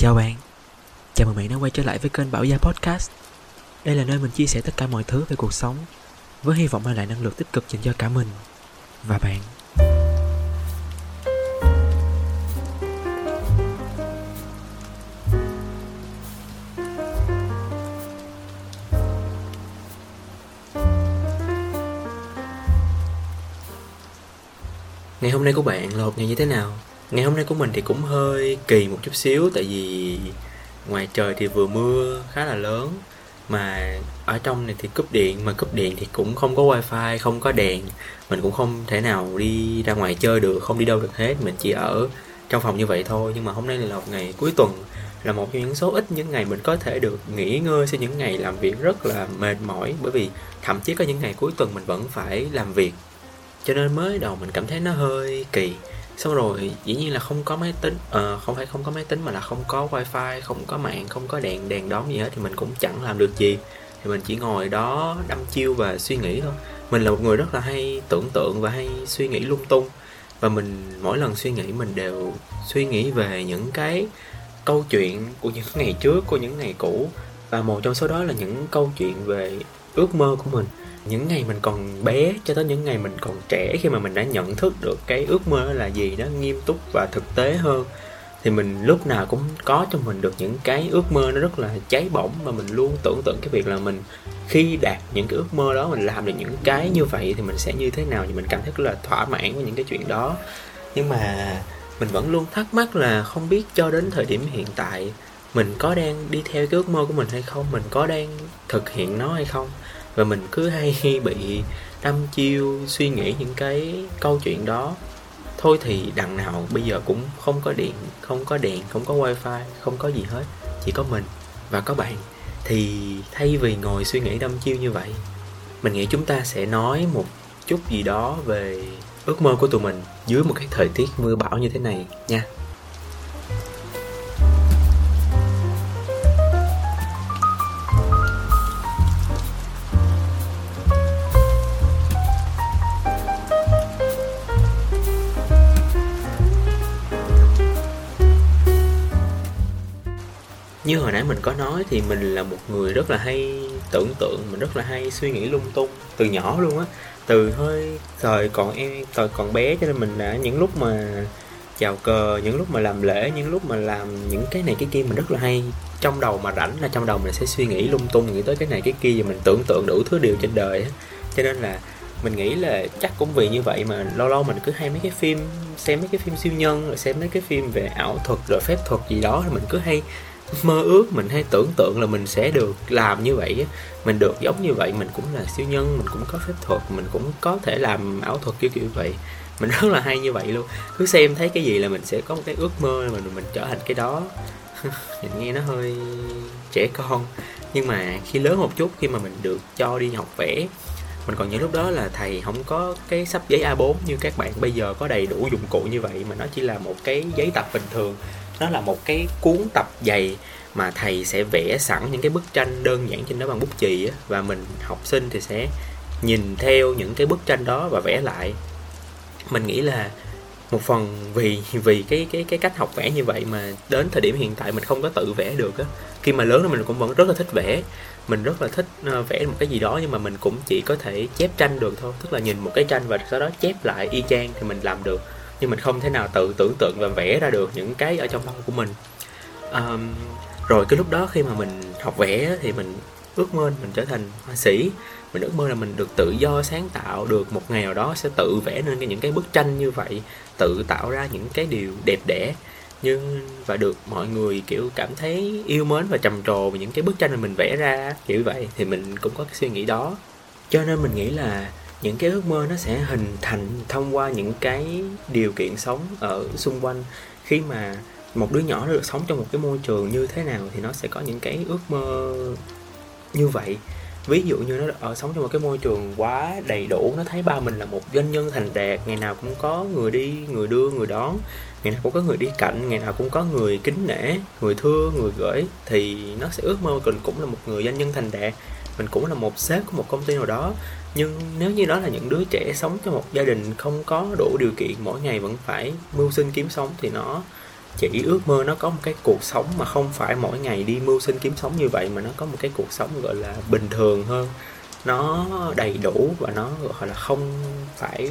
Chào bạn, chào mừng bạn đã quay trở lại với kênh Bảo Gia Podcast. Đây là nơi mình chia sẻ tất cả mọi thứ về cuộc sống Với hy vọng mang lại năng lượng tích cực dành cho cả mình Và bạn. Ngày hôm nay của bạn là một ngày như thế nào? Ngày hôm nay của mình thì cũng hơi kỳ một chút xíu Tại vì ngoài trời thì vừa mưa khá là lớn. Mà ở trong này thì cúp điện Mà cúp điện thì cũng không có wifi, không có đèn. Mình cũng không thể nào đi ra ngoài chơi được, không đi đâu được hết. Mình chỉ ở trong phòng như vậy thôi. Nhưng mà hôm nay là một ngày cuối tuần là một trong những số ít những ngày mình có thể được nghỉ ngơi sau những ngày làm việc rất là mệt mỏi. Bởi vì thậm chí có những ngày cuối tuần mình vẫn phải làm việc. Cho nên mới đầu mình cảm thấy nó hơi kỳ xong rồi dĩ nhiên là không có máy tính à, không phải không có máy tính mà là không có wifi không có mạng không có đèn đèn đóm gì hết thì mình cũng chẳng làm được gì. Thì mình chỉ ngồi đó đăm chiêu và suy nghĩ thôi. Mình là một người rất là hay tưởng tượng và hay suy nghĩ lung tung. Và mình mỗi lần suy nghĩ mình đều suy nghĩ về những cái câu chuyện của những ngày trước của những ngày cũ. Và một trong số đó là những câu chuyện về ước mơ của mình những ngày mình còn bé cho tới những ngày mình còn trẻ khi mà mình đã nhận thức được cái ước mơ là gì đó nghiêm túc và thực tế hơn, thì mình lúc nào cũng có cho mình được những cái ước mơ nó rất là cháy bỏng và mình luôn tưởng tượng cái việc là mình khi đạt những cái ước mơ đó, mình làm được những cái như vậy thì mình sẽ như thế nào thì mình cảm thấy rất là thỏa mãn với những cái chuyện đó. Nhưng mà mình vẫn luôn thắc mắc là không biết cho đến thời điểm hiện tại mình có đang đi theo cái ước mơ của mình hay không, mình có đang thực hiện nó hay không? Và mình cứ hay bị đâm chiêu suy nghĩ những cái câu chuyện đó. Thôi thì đằng nào bây giờ cũng không có điện, không có đèn, không có wifi, không có gì hết, chỉ có mình và có bạn. Thì thay vì ngồi suy nghĩ đâm chiêu như vậy, mình nghĩ chúng ta sẽ nói một chút gì đó về ước mơ của tụi mình dưới một cái thời tiết mưa bão như thế này nha. Như hồi nãy mình có nói thì mình là một người rất là hay tưởng tượng, mình rất là hay suy nghĩ lung tung từ nhỏ luôn á. Từ hơi thời còn em, thời còn bé cho nên mình đã, những lúc mà chào cờ, những lúc mà làm lễ, những lúc mà làm những cái này cái kia mình rất là hay. Trong đầu mà rảnh là trong đầu mình sẽ suy nghĩ lung tung, nghĩ tới cái này cái kia và mình tưởng tượng đủ thứ điều trên đời á. Cho nên là mình nghĩ là chắc cũng vì như vậy mà lâu lâu mình cứ hay mấy cái phim, xem mấy cái phim siêu nhân, rồi xem mấy cái phim về ảo thuật, rồi phép thuật gì đó thì mình cứ hay mơ ước, mình hay tưởng tượng là mình sẽ được làm như vậy mình được giống như vậy, mình cũng là siêu nhân, mình cũng có phép thuật, mình cũng có thể làm ảo thuật kiểu kiểu vậy. Mình rất là hay như vậy luôn. Cứ xem thấy cái gì là mình sẽ có một cái ước mơ mình mình trở thành cái đó. Nhìn nghe nó hơi trẻ con. Nhưng mà khi lớn một chút, khi mà mình được cho đi học vẽ, mình còn nhớ lúc đó là thầy không có cái sắp giấy A4 như các bạn bây giờ có đầy đủ dụng cụ như vậy, mà nó chỉ là một cái giấy tập bình thường nó là một cái cuốn tập dày mà thầy sẽ vẽ sẵn những cái bức tranh đơn giản trên đó bằng bút chì á. Và mình, học sinh thì sẽ nhìn theo những cái bức tranh đó và vẽ lại. Mình nghĩ là một phần vì vì cái cái cái cách học vẽ như vậy mà đến thời điểm hiện tại mình không có tự vẽ được á. Khi mà lớn thì mình cũng vẫn rất là thích vẽ. Mình rất là thích ờ, vẽ một cái gì đó nhưng mà mình cũng chỉ có thể chép tranh được thôi. Tức là nhìn một cái tranh và sau đó chép lại y chang thì mình làm được nhưng mình không thể nào tự tưởng tượng và vẽ ra được những cái ở trong đầu của mình. Um, rồi cái lúc đó khi mà mình học vẽ thì mình ước mơ mình trở thành họa sĩ. Mình ước mơ là mình được tự do sáng tạo được một ngày nào đó sẽ tự vẽ nên những cái bức tranh như vậy tự tạo ra những cái điều đẹp đẽ. Nhưng và được mọi người kiểu cảm thấy yêu mến và trầm trồ về những cái bức tranh mà mình vẽ ra kiểu vậy thì mình cũng có cái suy nghĩ đó. Cho nên mình nghĩ là những cái ước mơ nó sẽ hình thành thông qua những cái điều kiện sống ở xung quanh. Khi mà một đứa nhỏ nó được sống trong một cái môi trường như thế nào thì nó sẽ có những cái ước mơ như vậy. Ví dụ như nó ở sống trong một cái môi trường quá đầy đủ, nó thấy ba mình là một doanh nhân thành đạt, ngày nào cũng có người đi, người đưa, người đón, ngày nào cũng có người đi cạnh, ngày nào cũng có người kính nể, người thưa người gửi, thì nó sẽ ước mơ mình cũng là một người doanh nhân thành đạt. Mình cũng là một sếp của một công ty nào đó nhưng nếu như đó là những đứa trẻ sống trong một gia đình không có đủ điều kiện, mỗi ngày vẫn phải mưu sinh kiếm sống, thì nó chỉ ước mơ nó có một cái cuộc sống mà không phải mỗi ngày đi mưu sinh kiếm sống như vậy, mà nó có một cái cuộc sống, gọi là, bình thường hơn. Nó đầy đủ và nó, gọi là, không phải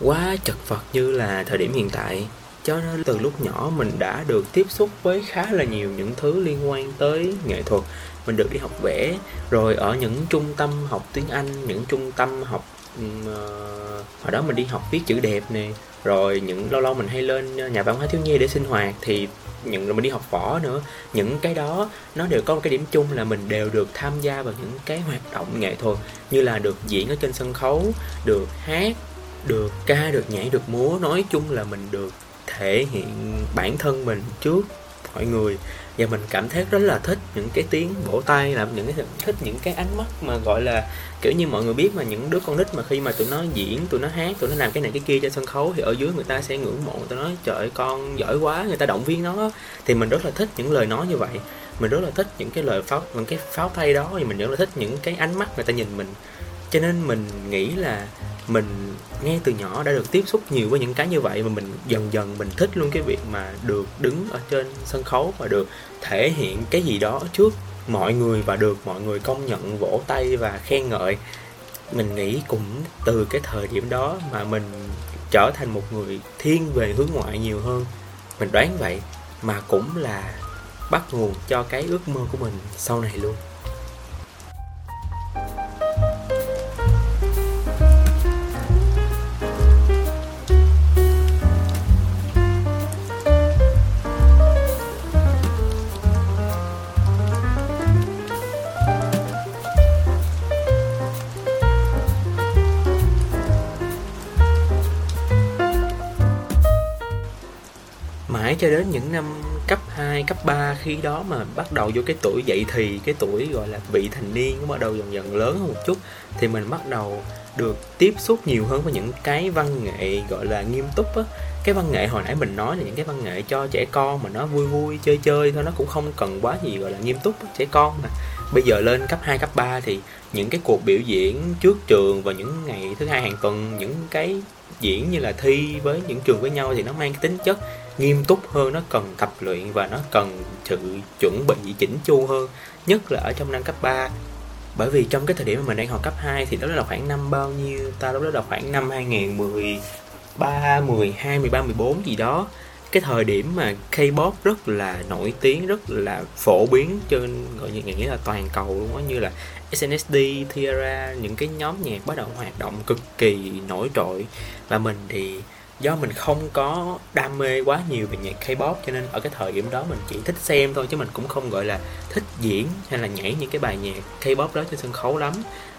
quá chật vật như là thời điểm hiện tại. Cho nên từ lúc nhỏ mình đã được tiếp xúc với khá là nhiều những thứ liên quan tới nghệ thuật mình được đi học vẽ rồi ở những trung tâm học tiếng anh những trung tâm học uh, hồi đó mình đi học viết chữ đẹp nè rồi những lâu lâu mình hay lên nhà văn hóa thiếu nhi để sinh hoạt thì những rồi mình đi học võ nữa. Những cái đó nó đều có một cái điểm chung là mình đều được tham gia vào những cái hoạt động nghệ thuật như là được diễn ở trên sân khấu được hát được ca được nhảy được múa. Nói chung là mình được thể hiện bản thân mình trước mọi người và mình cảm thấy rất là thích những cái tiếng vỗ tay làm những cái, thích những cái ánh mắt mà gọi là, kiểu như mọi người biết mà những đứa con nít mà khi mà tụi nó diễn, tụi nó hát, tụi nó làm cái này cái kia trên sân khấu thì ở dưới người ta sẽ ngưỡng mộ, tụi nó, trời con giỏi quá người ta động viên nó thì mình rất là thích những lời nói như vậy. Mình rất là thích những cái lời pháo, những cái pháo tay đó, thì mình rất là thích những cái ánh mắt người ta nhìn mình. Cho nên mình nghĩ là mình nghe từ nhỏ đã được tiếp xúc nhiều với những cái như vậy mà mình dần dần mình thích luôn cái việc mà được đứng ở trên sân khấu và được thể hiện cái gì đó trước mọi người và được mọi người công nhận, vỗ tay và khen ngợi. Mình nghĩ cũng từ cái thời điểm đó mà mình trở thành một người thiên về hướng ngoại nhiều hơn. Mình đoán vậy mà cũng là bắt nguồn cho cái ước mơ của mình sau này luôn. Cấp 3 khi đó mà bắt đầu vô cái tuổi dậy thì cái tuổi gọi là vị thành niên bắt đầu dần dần lớn hơn một chút thì mình bắt đầu được tiếp xúc nhiều hơn với những cái văn nghệ gọi là nghiêm túc á. Cái văn nghệ hồi nãy mình nói là những cái văn nghệ cho trẻ con mà nó vui vui chơi chơi thôi nó cũng không cần quá gì gọi là nghiêm túc trẻ con mà. Bây giờ lên cấp 2, cấp 3 thì những cái cuộc biểu diễn trước trường và những ngày thứ hai hàng tuần những cái diễn như là thi với những trường với nhau thì nó mang cái tính chất nghiêm túc hơn nó cần tập luyện và nó cần sự chuẩn bị chỉnh chu hơn nhất là ở trong năm cấp 3 bởi vì trong cái thời điểm mà mình đang học cấp 2 thì đó là khoảng năm bao nhiêu ta? Lúc đó là khoảng năm 2013, 12, 13, 14 gì đó. Cái thời điểm mà K-pop rất là nổi tiếng rất là phổ biến trên gọi như nghĩa là toàn cầu luôn á như là SNSD, Tiara những cái nhóm nhạc bắt đầu hoạt động cực kỳ nổi trội. Và mình thì do mình không có đam mê quá nhiều về nhạc K-pop, cho nên ở cái thời điểm đó mình chỉ thích xem thôi, chứ mình cũng không, gọi là, thích diễn hay là nhảy những cái bài nhạc K-pop đó trên sân khấu lắm.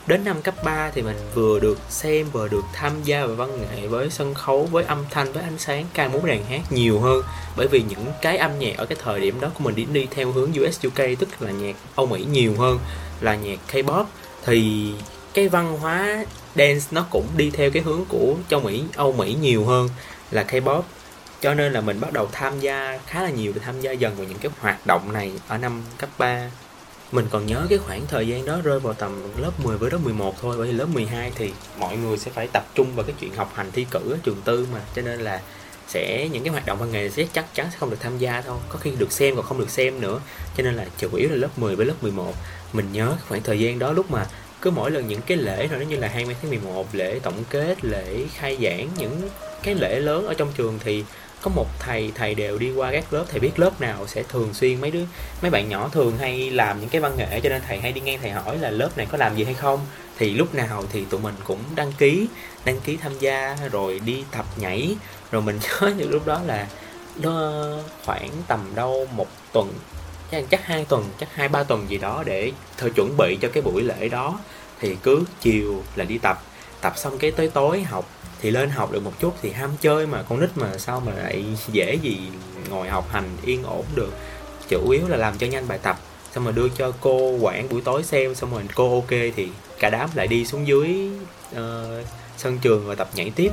Đến năm cấp 3 thì mình vừa được xem, vừa được tham gia vào văn nghệ với sân khấu, với âm thanh, với ánh sáng ca múa đàn hát nhiều hơn. Bởi vì những cái âm nhạc ở cái thời điểm đó của mình đi đi theo hướng US UK tức là nhạc Âu Mỹ nhiều hơn là nhạc K-pop. Thì cái văn hóa dance nó cũng đi theo cái hướng của châu Mỹ, Âu Mỹ nhiều hơn là K-pop. Cho nên là mình bắt đầu tham gia khá là nhiều để tham gia dần vào những cái hoạt động này ở năm cấp 3 mình còn nhớ cái khoảng thời gian đó rơi vào tầm lớp 10 với lớp 11 thôi, bởi vì lớp 12 thì mọi người sẽ phải tập trung vào cái chuyện học hành thi cử ở trường tư mà. Cho nên là sẽ, những cái hoạt động văn nghệ sẽ chắc chắn sẽ không được tham gia thôi, có khi được xem còn không được xem nữa. Cho nên là chủ yếu là lớp 10 với lớp 11 mình nhớ khoảng thời gian đó lúc mà cứ mỗi lần những cái lễ rồi nó như là 20 tháng 11 lễ tổng kết, lễ khai giảng, những cái lễ lớn ở trong trường thì có một thầy thầy đều đi qua các lớp, thầy biết lớp nào sẽ thường xuyên, mấy đứa, mấy bạn nhỏ thường hay làm những cái văn nghệ, cho nên thầy hay đi ngang thầy hỏi là lớp này có làm gì hay không. Thì lúc nào thì tụi mình cũng đăng ký đăng ký tham gia, rồi đi tập nhảy. Rồi mình nhớ những lúc đó là nó khoảng tầm đâu một tuần, chắc chắc hai tuần, chắc hai ba tuần gì đó để thôi chuẩn bị cho cái buổi lễ đó thì cứ chiều là đi tập. Tập xong cái tới tối học thì lên học được một chút thì ham chơi mà con nít mà sao mà lại dễ gì ngồi học hành yên ổn được. Chủ yếu là làm cho nhanh bài tập xong rồi đưa cho cô quản buổi tối xem xong rồi cô ok thì cả đám lại đi xuống dưới uh, sân trường và tập nhảy tiếp.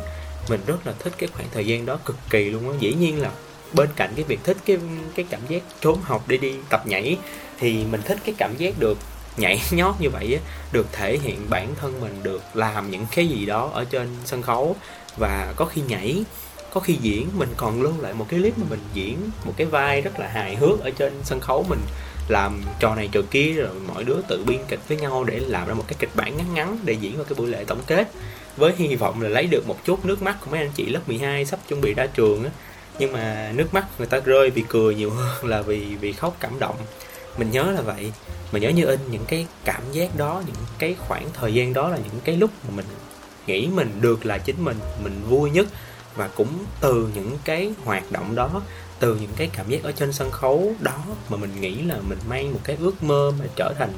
Mình rất là thích cái khoảng thời gian đó cực kỳ luôn á. Dĩ nhiên là bên cạnh cái việc thích cái cái cảm giác trốn học để đi tập nhảy thì mình thích cái cảm giác được nhảy nhót như vậy á, được thể hiện bản thân mình được làm những cái gì đó ở trên sân khấu. Và có khi nhảy, có khi diễn, mình còn lưu lại một cái clip mà mình diễn một cái vai rất là hài hước ở trên sân khấu. Mình làm trò này trò kia, rồi mọi đứa tự biên kịch với nhau để làm ra một cái kịch bản ngắn ngắn để diễn vào cái buổi lễ tổng kết. Với hy vọng là lấy được một chút nước mắt của mấy anh chị lớp 12 sắp chuẩn bị ra trường á. Nhưng mà nước mắt người ta rơi vì cười nhiều hơn là vì vì khóc cảm động mình nhớ là vậy. Mình nhớ như in, những cái cảm giác đó, những cái khoảng thời gian đó là những cái lúc mà mình nghĩ mình được là chính mình mình vui nhất. Và cũng từ những cái hoạt động đó, từ những cái cảm giác ở trên sân khấu đó mà mình nghĩ là mình mang một cái ước mơ mà trở thành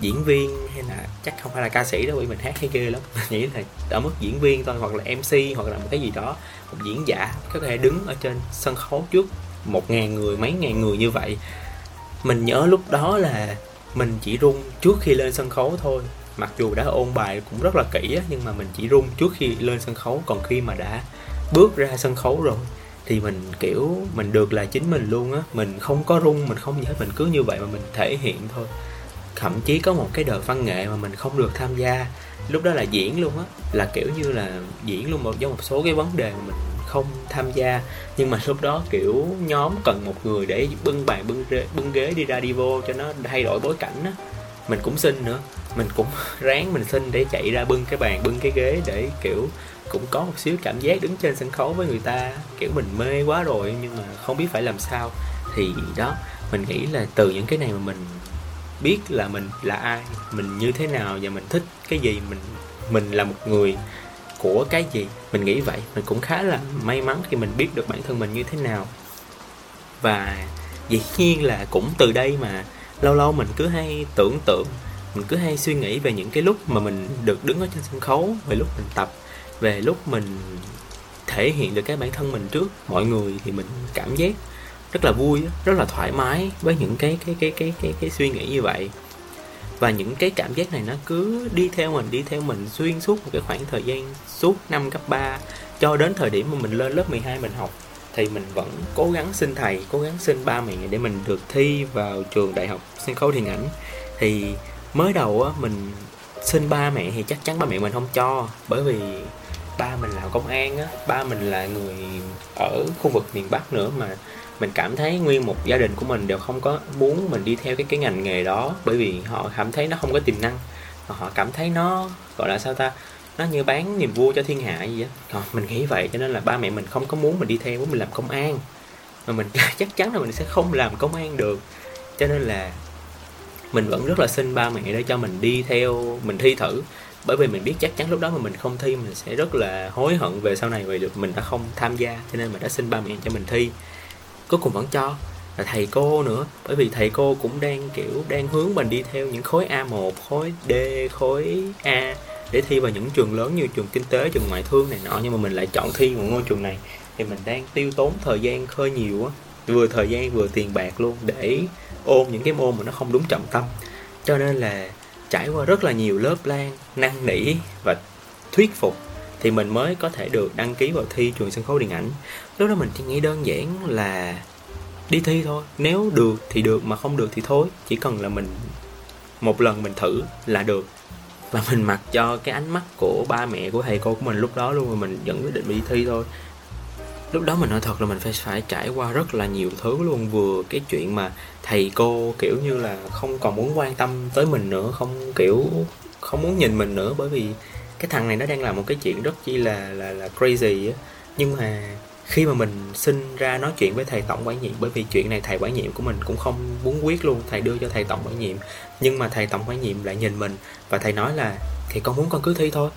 diễn viên hay là chắc không phải là ca sĩ đâu vì mình hát hay ghê lắm. Mình nghĩ là ở mức diễn viên thôi, hoặc là mc hoặc là một cái gì đó. Một diễn giả có thể đứng ở trên sân khấu trước một ngàn người, mấy ngàn người như vậy mình nhớ lúc đó là mình chỉ run trước khi lên sân khấu thôi. Mặc dù đã ôn bài cũng rất là kỹ á, nhưng mà mình chỉ run trước khi lên sân khấu. Còn khi mà đã bước ra sân khấu rồi thì mình kiểu mình được là chính mình luôn á. Mình không có run mình không gì hết. Mình cứ như vậy mà mình thể hiện thôi. Thậm chí có một cái đợt văn nghệ mà mình không được tham gia. Lúc đó là diễn luôn á. Là kiểu như là diễn luôn một do một số cái vấn đề mà mình không tham gia. Nhưng mà lúc đó kiểu nhóm cần một người để bưng bàn bưng ghế, bưng ghế đi ra đi vô cho nó thay đổi bối cảnh á. Mình cũng xin nữa. Mình cũng ráng mình xin để chạy ra bưng cái bàn bưng cái ghế để kiểu cũng có một xíu cảm giác đứng trên sân khấu với người ta. Kiểu mình mê quá rồi nhưng mà không biết phải làm sao. Thì đó mình nghĩ là từ những cái này mà mình biết là mình là ai mình như thế nào và mình thích cái gì mình mình là một người của cái gì? Mình nghĩ vậy. Mình cũng khá là may mắn khi mình biết được bản thân mình như thế nào. Và dĩ nhiên là cũng từ đây mà lâu lâu mình cứ hay tưởng tượng, mình cứ hay suy nghĩ về những cái lúc mà mình được đứng ở trên sân khấu, về lúc mình tập, về lúc mình thể hiện được cái bản thân mình trước mọi người thì mình cảm giác rất là vui rất là thoải mái với những cái cái cái cái cái cái suy nghĩ như vậy và những cái cảm giác này nó cứ đi theo mình, đi theo mình xuyên suốt một cái khoảng thời gian suốt năm cấp 3 cho đến thời điểm mà mình lên lớp 12 mình học. Thì mình vẫn cố gắng xin thầy, cố gắng xin ba mẹ để mình được thi vào trường đại học sân khấu điện ảnh. Thì mới đầu á, mình xin ba mẹ thì chắc chắn ba mẹ mình không cho, bởi vì ba mình là công an á, ba mình là người ở khu vực miền bắc nữa mà mình cảm thấy nguyên một gia đình của mình đều không có muốn mình đi theo cái cái ngành nghề đó, bởi vì họ cảm thấy nó không có tiềm năng. Họ cảm thấy nó, gọi là sao ta, nó như bán niềm vui cho thiên hạ gì á. Còn mình nghĩ vậy, cho nên là ba mẹ mình không có muốn mình đi theo muốn mình làm công an. Mà mình chắc chắn là mình sẽ không làm công an được. Cho nên là mình vẫn rất là xin ba mẹ để cho mình đi theo, mình thi thử. Bởi vì mình biết chắc chắn lúc đó mà mình không thi, mình sẽ rất là hối hận về sau này vì được. Mình đã không tham gia, cho nên mình đã xin ba mẹ cho mình thi cuối cùng vẫn cho là thầy cô nữa bởi vì thầy cô cũng đang kiểu đang hướng mình đi theo những khối A1, khối D, khối A để thi vào những trường lớn như trường kinh tế, trường ngoại thương này nọ. Nhưng mà mình lại chọn thi một ngôi trường này thì mình đang tiêu tốn thời gian hơi nhiều á vừa thời gian vừa tiền bạc luôn để ôn những cái môn mà nó không đúng trọng tâm. Cho nên là trải qua rất là nhiều lớp lan năn nỉ và thuyết phục thì mình mới có thể được đăng ký vào thi trường sân khấu điện ảnh. Lúc đó mình chỉ nghĩ đơn giản là đi thi thôi. Nếu được thì được, mà không được thì thôi. Chỉ cần là mình, một lần mình thử là được. Và mình mặc cho cái ánh mắt của ba mẹ, của thầy cô của mình lúc đó luôn mà mình vẫn quyết định đi thi thôi. Lúc đó mình nói thật là mình phải phải trải qua rất là nhiều thứ luôn. Vừa cái chuyện mà thầy cô kiểu như là không còn muốn quan tâm tới mình nữa, không kiểu không muốn nhìn mình nữa. Bởi vì cái thằng này nó đang làm một cái chuyện rất chi là là là crazy á. Nhưng mà khi mà mình xin ra nói chuyện với thầy tổng quản nhiệm, bởi vì chuyện này thầy quản nhiệm của mình cũng không muốn quyết luôn, thầy đưa cho thầy tổng quản nhiệm. Nhưng mà thầy tổng quản nhiệm lại nhìn mình và thầy nói là, thì con muốn con cứ thi thôi.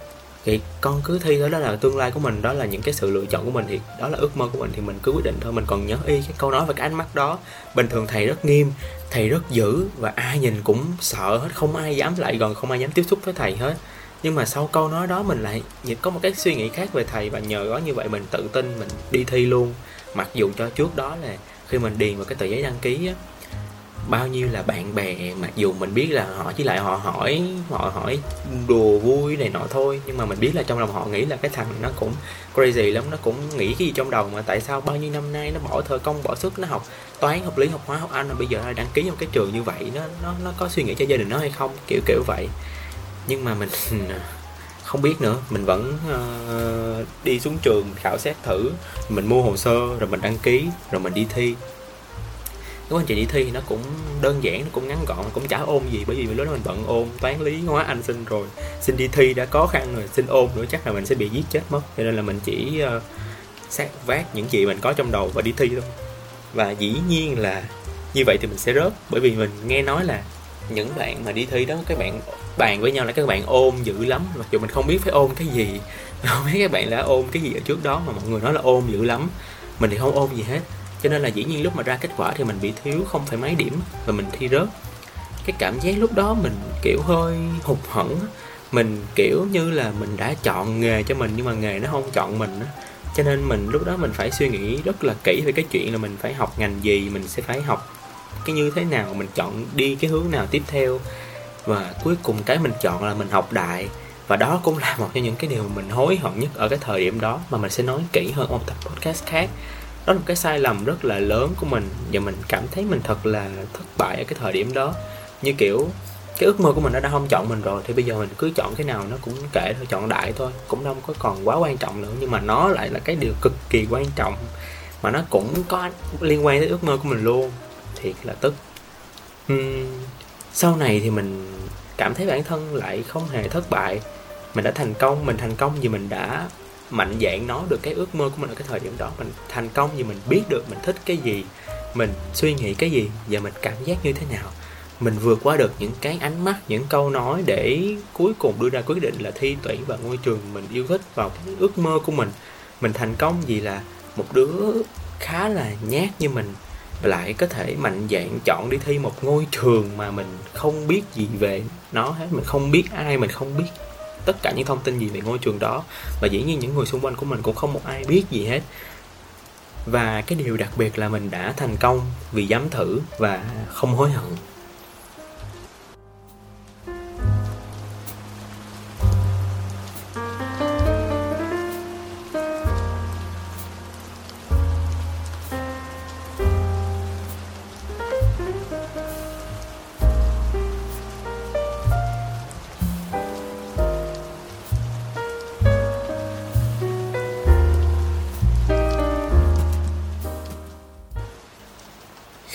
Thì con cứ thi thôi, đó là tương lai của mình, đó là những cái sự lựa chọn của mình thì, đó là ước mơ của mình thì mình cứ quyết định thôi. Mình còn nhớ y cái câu nói và cái ánh mắt đó. Bình thường thầy rất nghiêm, thầy rất dữ và ai nhìn cũng sợ hết, không ai dám lại gần, không ai dám tiếp xúc với thầy hết nhưng mà sau câu nói đó mình lại có một cái suy nghĩ khác về thầy và nhờ có như vậy mình tự tin mình đi thi luôn. Mặc dù cho trước đó là khi mình điền vào cái tờ giấy đăng ký á, bao nhiêu là bạn bè, mặc dù mình biết là họ chỉ lại họ hỏi họ hỏi đùa vui này nọ thôi, nhưng mà mình biết là trong lòng họ nghĩ là cái thằng nó cũng crazy lắm, nó cũng nghĩ cái gì trong đầu mà tại sao bao nhiêu năm nay nó bỏ thời công, bỏ sức, nó học toán, học lý, học hóa, học anh mà bây giờ lại đăng ký trong cái trường như vậy, nó nó nó có suy nghĩ cho gia đình nó hay không? Kiểu kiểu vậy nhưng mà mình không biết nữa. Mình vẫn uh, đi xuống trường khảo sát thử mình mua hồ sơ rồi mình đăng ký rồi mình đi thi. Cái quá trình đi thi nó cũng đơn giản nó cũng ngắn gọn cũng chả ôn gì bởi vì lúc đó mình bận ôn toán lý hóa anh sinh rồi. Xin đi thi đã khó khăn rồi xin ôn nữa chắc là mình sẽ bị giết chết mất. Cho nên là mình chỉ uh, sát vác những gì mình có trong đầu và đi thi thôi. Và dĩ nhiên là như vậy thì mình sẽ rớt bởi vì mình nghe nói là những bạn mà đi thi đó các bạn bàn với nhau là các bạn ôm dữ lắm. Mặc dù mình không biết phải ôm cái gì, không biết các bạn đã ôm cái gì ở trước đó mà mọi người nói là ôm dữ lắm. Mình thì không ôm gì hết. Cho nên là dĩ nhiên lúc mà ra kết quả thì mình bị thiếu không phải mấy điểm và mình thi rớt. Cái cảm giác lúc đó mình kiểu hơi hụt hẫng mình kiểu như là mình đã chọn nghề cho mình nhưng mà nghề nó không chọn mình á. Cho nên mình lúc đó mình phải suy nghĩ rất là kỹ về cái chuyện là mình phải học ngành gì, mình sẽ phải học cái như thế nào, mình chọn đi cái hướng nào tiếp theo và cuối cùng cái mình chọn là mình học đại. Và đó cũng là một trong những cái điều mà mình hối hận nhất ở cái thời điểm đó mà mình sẽ nói kỹ hơn ở một tập podcast khác. Đó là một cái sai lầm rất là lớn của mình và mình cảm thấy mình thật là thất bại ở cái thời điểm đó. Như kiểu cái ước mơ của mình nó đã không chọn mình rồi thì bây giờ mình cứ chọn cái nào nó cũng kệ thôi chọn đại thôi. Cũng không có còn quá quan trọng nữa nhưng mà nó lại là cái điều cực kỳ quan trọng mà nó cũng có liên quan tới ước mơ của mình luôn. Thiệt là tức. Uhm, sau này thì mình cảm thấy bản thân lại không hề thất bại. Mình đã thành công, mình thành công vì mình đã mạnh dạn nói được cái ước mơ của mình ở cái thời điểm đó. Mình thành công vì mình biết được mình thích cái gì, mình suy nghĩ cái gì và mình cảm giác như thế nào. Mình vượt qua được những cái ánh mắt, những câu nói để cuối cùng đưa ra quyết định là thi tuyển vào ngôi trường mình yêu thích, vào cái ước mơ của mình. Mình thành công vì là một đứa khá là nhát như mình lại có thể mạnh dạn chọn đi thi một ngôi trường mà mình không biết gì về nó hết. Mình không biết ai, mình không biết tất cả những thông tin gì về ngôi trường đó. Và dĩ nhiên những người xung quanh của mình cũng không một ai biết gì hết. Và cái điều đặc biệt là mình đã thành công vì dám thử và không hối hận.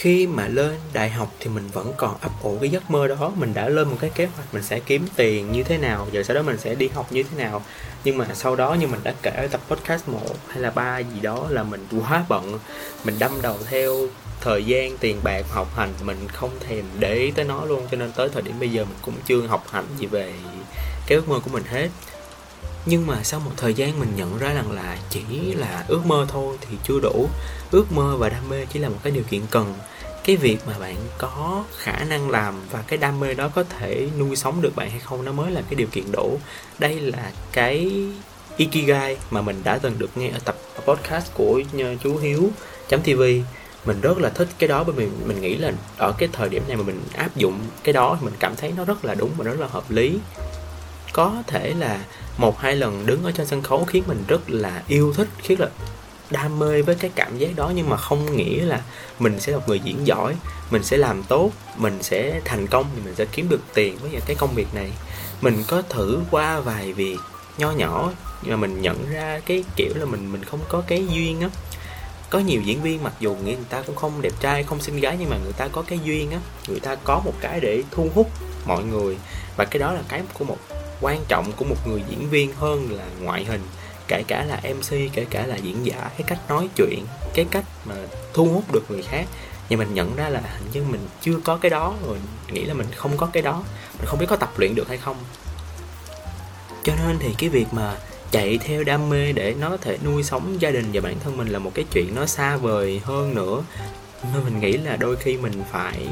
Khi mà lên đại học thì mình vẫn còn ấp ủ cái giấc mơ đó. Mình đã lên một cái kế hoạch mình sẽ kiếm tiền như thế nào giờ sau đó mình sẽ đi học như thế nào. Nhưng mà sau đó như mình đã kể ở tập podcast 1 hay là ba gì đó là mình quá bận. Mình đâm đầu theo thời gian, tiền bạc, học hành, mình không thèm để ý tới nó luôn. Cho nên tới thời điểm bây giờ mình cũng chưa học hành gì về cái ước mơ của mình hết. Nhưng mà sau một thời gian mình nhận ra rằng là chỉ là ước mơ thôi thì chưa đủ. Ước mơ và đam mê chỉ là một cái điều kiện cần cái việc mà bạn có khả năng làm và cái đam mê đó có thể nuôi sống được bạn hay không, nó mới là cái điều kiện đủ đây là cái ikigai mà mình đã từng được nghe ở tập podcast của chú hiếu tv mình rất là thích cái đó, bởi vì mình nghĩ là ở cái thời điểm này mà mình áp dụng cái đó thì mình cảm thấy nó rất là đúng và rất là hợp lý. Có thể là một hai lần đứng ở trên sân khấu khiến mình rất là yêu thích, khiến là đam mê với cái cảm giác đó, nhưng mà không nghĩa là mình sẽ là một người diễn giỏi, mình sẽ làm tốt, mình sẽ thành công thì mình sẽ kiếm được tiền với cái công việc này. Mình có thử qua vài việc nho nhỏ, nhưng mà mình nhận ra cái kiểu là mình mình không có cái duyên á. Có nhiều diễn viên mặc dù người ta cũng không đẹp trai, không xinh gái, nhưng mà người ta có cái duyên á. Người ta có một cái để thu hút mọi người. Và cái đó là cái của một, quan trọng của một người diễn viên hơn là ngoại hình kể cả là mc kể cả là diễn giả, cái cách nói chuyện, cái cách mà thu hút được người khác. Nhưng mình nhận ra là hình như mình chưa có cái đó, rồi nghĩ là mình không có cái đó. Mình không biết có tập luyện được hay không. Cho nên thì cái việc mà chạy theo đam mê để nó có thể nuôi sống gia đình và bản thân mình là một cái chuyện nó xa vời hơn nữa. Nên mình nghĩ là đôi khi mình phải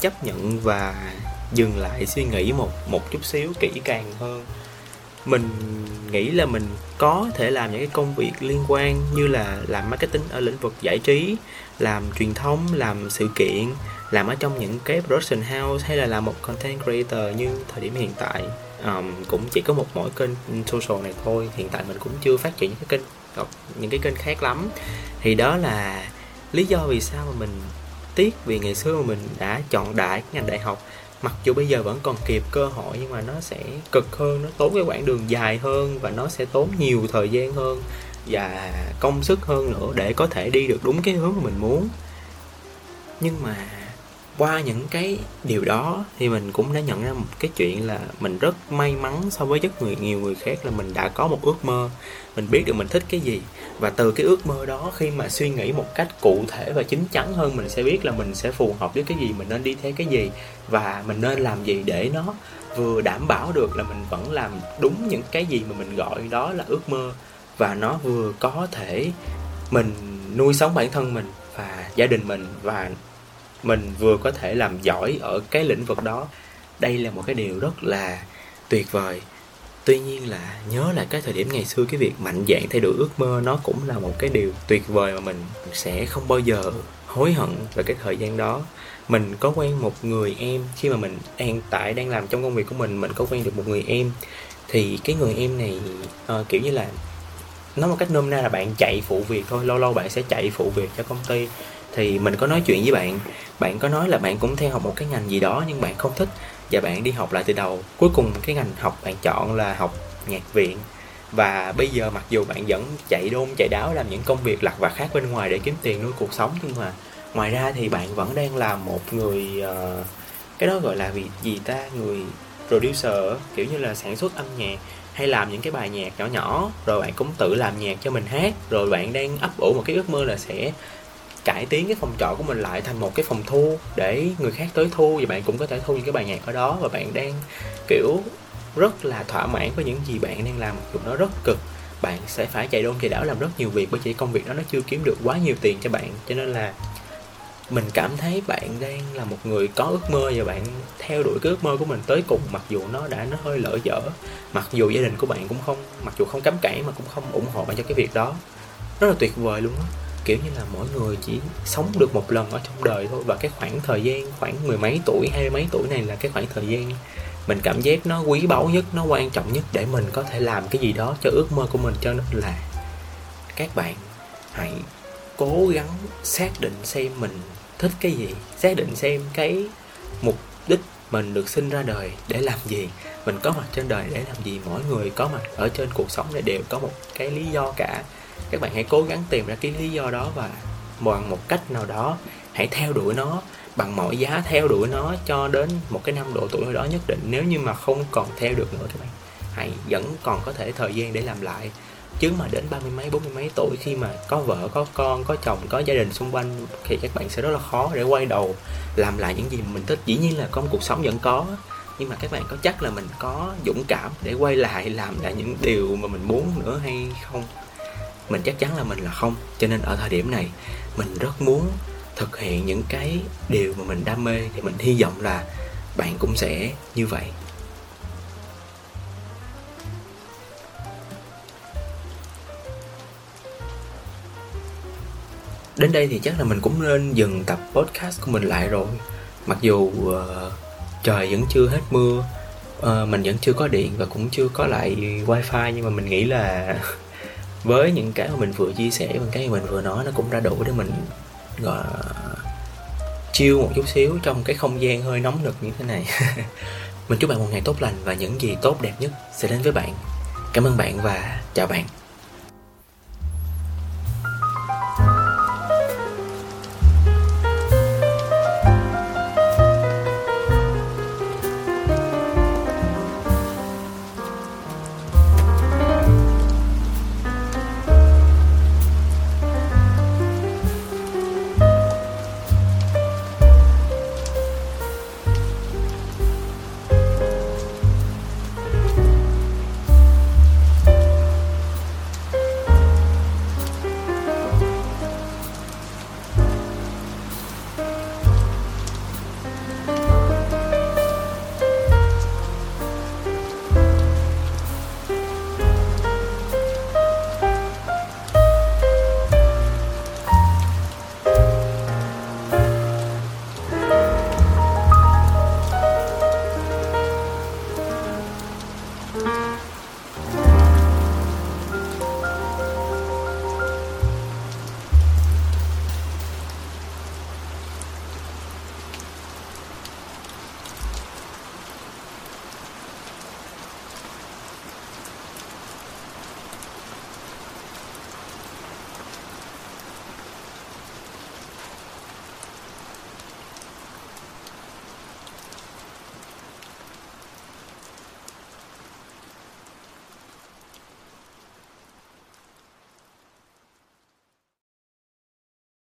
chấp nhận và dừng lại suy nghĩ một một chút xíu kỹ càng hơn mình nghĩ là mình có thể làm những cái công việc liên quan như là làm marketing ở lĩnh vực giải trí làm truyền thông làm sự kiện làm ở trong những cái production house hay là làm một content creator như thời điểm hiện tại. Um, cũng chỉ có một mỗi kênh social này thôi hiện tại mình cũng chưa phát triển những cái kênh ờ, những cái kênh khác lắm. Thì đó là lý do vì sao mà mình tiếc vì ngày xưa mà mình đã chọn đại ngành đại học mặc dù bây giờ vẫn còn kịp cơ hội, nhưng mà nó sẽ cực hơn, nó tốn cái quãng đường dài hơn và nó sẽ tốn nhiều thời gian hơn và công sức hơn nữa để có thể đi được đúng cái hướng mà mình muốn. Nhưng mà qua những cái điều đó thì mình cũng đã nhận ra một cái chuyện là mình rất may mắn so với rất người, nhiều người khác là mình đã có một ước mơ. Mình biết được mình thích cái gì và từ cái ước mơ đó, khi mà suy nghĩ một cách cụ thể và chín chắn hơn, mình sẽ biết là mình sẽ phù hợp với cái gì, mình nên đi theo cái gì và mình nên làm gì để nó vừa đảm bảo được là mình vẫn làm đúng những cái gì mà mình gọi đó là ước mơ và nó vừa có thể mình nuôi sống bản thân mình và gia đình mình và mình vừa có thể làm giỏi ở cái lĩnh vực đó. Đây là một cái điều rất là tuyệt vời tuy nhiên là nhớ lại cái thời điểm ngày xưa cái việc mạnh dạn thay đổi ước mơ nó cũng là một cái điều tuyệt vời mà mình sẽ không bao giờ hối hận về cái thời gian đó. Mình có quen một người em khi mà mình đang tại đang làm trong công việc của mình mình có quen được một người em. Thì cái người em này uh, kiểu như là nói một cách nôm na là bạn chạy phụ việc thôi lâu lâu bạn sẽ chạy phụ việc cho công ty. Thì mình có nói chuyện với bạn bạn có nói là bạn cũng theo học một cái ngành gì đó nhưng bạn không thích và bạn đi học lại từ đầu. Cuối cùng cái ngành học bạn chọn là học nhạc viện. Và bây giờ mặc dù bạn vẫn chạy đôn chạy đáo làm những công việc lặt vặt khác bên ngoài để kiếm tiền nuôi cuộc sống nhưng mà ngoài ra thì bạn vẫn đang làm một người uh, cái đó gọi là vì gì ta? Người producer kiểu như là sản xuất âm nhạc hay làm những cái bài nhạc nhỏ nhỏ. Rồi bạn cũng tự làm nhạc cho mình hát. Rồi bạn đang ấp ủ một cái ước mơ là sẽ cải tiến cái phòng trọ của mình lại thành một cái phòng thu để người khác tới thu, và bạn cũng có thể thu những cái bài nhạc ở đó, và bạn đang, kiểu, rất là thỏa mãn với những gì bạn đang làm. Dù nó rất cực, bạn sẽ phải chạy đôn chạy đảo làm rất nhiều việc, bởi vì công việc đó nó chưa kiếm được quá nhiều tiền cho bạn. Cho nên là mình cảm thấy bạn đang là một người có ước mơ, và bạn theo đuổi cái ước mơ của mình tới cùng, mặc dù nó đã, nó hơi lỡ dở. Mặc dù gia đình của bạn cũng không, mặc dù không cấm cản mà cũng không ủng hộ bạn cho cái việc đó. Rất là tuyệt vời luôn á kiểu như là mỗi người chỉ sống được một lần ở trong đời thôi. Và cái khoảng thời gian, khoảng mười mấy tuổi, hai mấy tuổi này là cái khoảng thời gian mình cảm giác nó quý báu nhất, nó quan trọng nhất để mình có thể làm cái gì đó cho ước mơ của mình. Cho nên là các bạn hãy cố gắng xác định xem mình thích cái gì. Xác định xem cái mục đích mình được sinh ra đời để làm gì. Mình có mặt trên đời để làm gì. Mỗi người có mặt ở trên cuộc sống này đều có một cái lý do cả các bạn hãy cố gắng tìm ra cái lý do đó và bằng một cách nào đó, hãy theo đuổi nó bằng mọi giá, theo đuổi nó cho đến một cái năm độ tuổi đó nhất định. Nếu như mà không còn theo được nữa các bạn, hãy vẫn còn có thể thời gian để làm lại. Chứ mà đến ba mươi mấy, bốn mươi mấy tuổi khi mà có vợ, có con, có chồng, có gia đình xung quanh thì các bạn sẽ rất là khó để quay đầu làm lại những gì mà mình thích. Dĩ nhiên là có một cuộc sống vẫn có, nhưng mà các bạn có chắc là mình có dũng cảm để quay lại làm lại những điều mà mình muốn nữa hay không? Mình chắc chắn là mình là không. Cho nên ở thời điểm này mình rất muốn thực hiện những cái điều mà mình đam mê. Thì mình hy vọng là bạn cũng sẽ như vậy. Đến đây thì chắc là mình cũng nên dừng tập podcast của mình lại rồi. Mặc dù uh, trời vẫn chưa hết mưa uh, mình vẫn chưa có điện và cũng chưa có lại wifi nhưng mà mình nghĩ là với những cái mà mình vừa chia sẻ và cái mà mình vừa nói, nó cũng đã đủ để mình, gọi chiêu một chút xíu trong cái không gian hơi nóng nực như thế này. Mình chúc bạn một ngày tốt lành và những gì tốt đẹp nhất sẽ đến với bạn. Cảm ơn bạn và chào bạn.